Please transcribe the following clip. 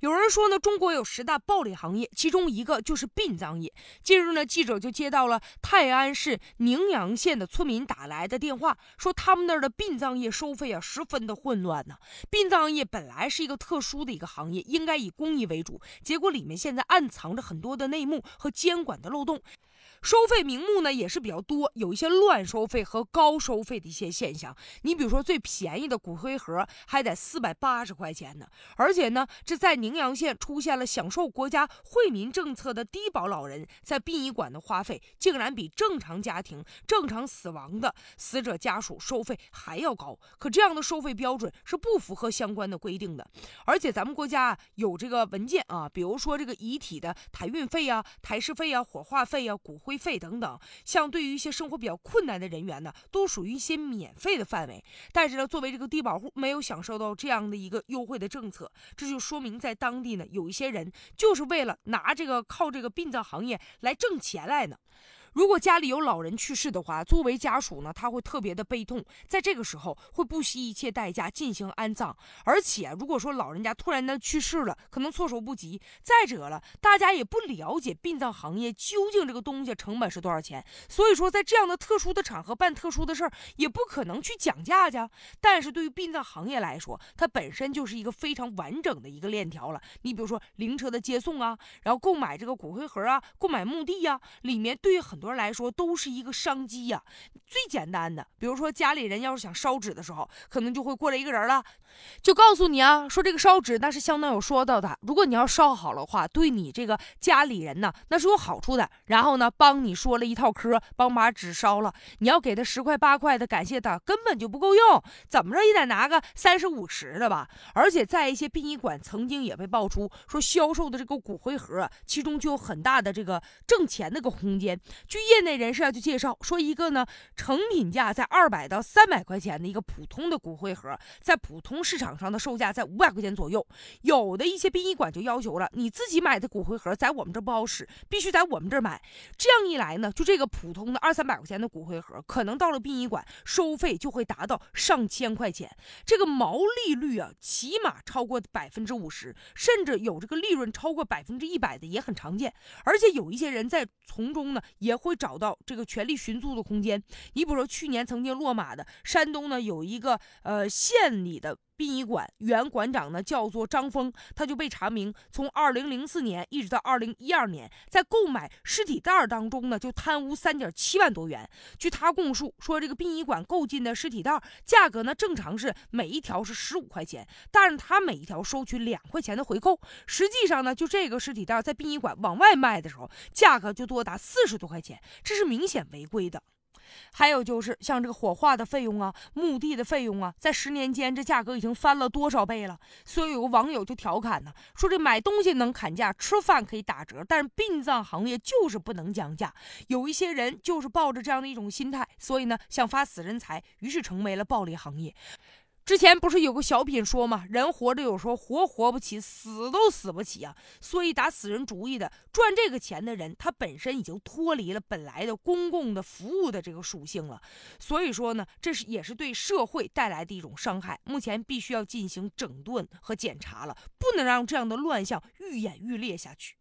有人说呢，中国有十大暴利行业，其中一个就是殡葬业。近日呢，记者就接到了泰安市宁阳县的村民打来的电话，说他们那儿的殡葬业收费啊十分的混乱呢。殡葬业本来是一个特殊的一个行业，应该以公益为主，结果里面现在暗藏着很多的内幕和监管的漏洞。收费名目呢也是比较多，有一些乱收费和高收费的一些现象。你比如说最便宜的骨灰盒还得四百八十块钱呢，而且呢，这在宁平阳县出现了享受国家惠民政策的低保老人在殡仪馆的花费，竟然比正常家庭正常死亡的死者家属收费还要高。可这样的收费标准是不符合相关的规定的，而且咱们国家有这个文件啊，比如说这个遗体的抬运费啊、抬尸费啊、火化费啊、骨灰。费等等，像对于一些生活比较困难的人员呢，都属于一些免费的范围。但是呢，作为这个低保户，没有享受到这样的一个优惠的政策，这就说明在当地呢，有一些人就是为了拿这个靠这个殡葬行业来挣钱来呢。如果家里有老人去世的话，作为家属呢，他会特别的悲痛，在这个时候会不惜一切代价进行安葬。而且，如果说老人家突然的去世了，可能措手不及。再者了，大家也不了解殡葬行业究竟这个东西成本是多少钱，所以说在这样的特殊的场合办特殊的事儿，也不可能去讲价去。但是对于殡葬行业来说，它本身就是一个非常完整的一个链条了。你比如说灵车的接送啊，然后购买这个骨灰盒啊，购买墓地呀，里面对于很很多人来说都是一个商机呀。最简单的，比如说家里人要是想烧纸的时候，可能就会过来一个人了，就告诉你啊，说这个烧纸那是相当有说道的。如果你要烧好了话，对你这个家里人呢，那是有好处的。然后呢，帮你说了一套嗑，帮把纸烧了，你要给他十块八块的感谢他，根本就不够用，怎么着也得拿个三十五十的吧。而且在一些殡仪馆，曾经也被爆出说销售的这个骨灰盒，其中就有很大的这个挣钱的个空间。据业内人士啊就介绍说，一个呢成品价在二百到三百块钱的一个普通的骨灰盒，在普通市场上的售价在五百块钱左右。有的一些殡仪馆就要求了，你自己买的骨灰盒在我们这不好使，必须在我们这儿买。这样一来呢，就这个普通的二三百块钱的骨灰盒，可能到了殡仪馆收费就会达到上千块钱，这个毛利率啊，起码超过百分之五十，甚至有这个利润超过百分之一百的也很常见。而且有一些人在从中呢也。会找到这个权力寻租的空间。你比如说，去年曾经落马的山东呢，有一个呃县里的。殡仪馆原馆长呢叫做张峰，他就被查明，从二零零四年一直到二零一二年，在购买尸体袋当中呢就贪污三点七万多元。据他供述说，这个殡仪馆购进的尸体袋价格呢正常是每一条是十五块钱，但是他每一条收取两块钱的回扣。实际上呢，就这个尸体袋在殡仪馆往外卖的时候，价格就多达四十多块钱，这是明显违规的。还有就是像这个火化的费用啊，墓地的费用啊，在十年间这价格已经翻了多少倍了？所以有个网友就调侃呢，说这买东西能砍价，吃饭可以打折，但是殡葬行业就是不能降价。有一些人就是抱着这样的一种心态，所以呢想发死人财，于是成为了暴利行业。之前不是有个小品说嘛，人活着有时候活活不起，死都死不起啊。所以打死人主意的赚这个钱的人，他本身已经脱离了本来的公共的服务的这个属性了。所以说呢，这是也是对社会带来的一种伤害。目前必须要进行整顿和检查了，不能让这样的乱象愈演愈烈下去。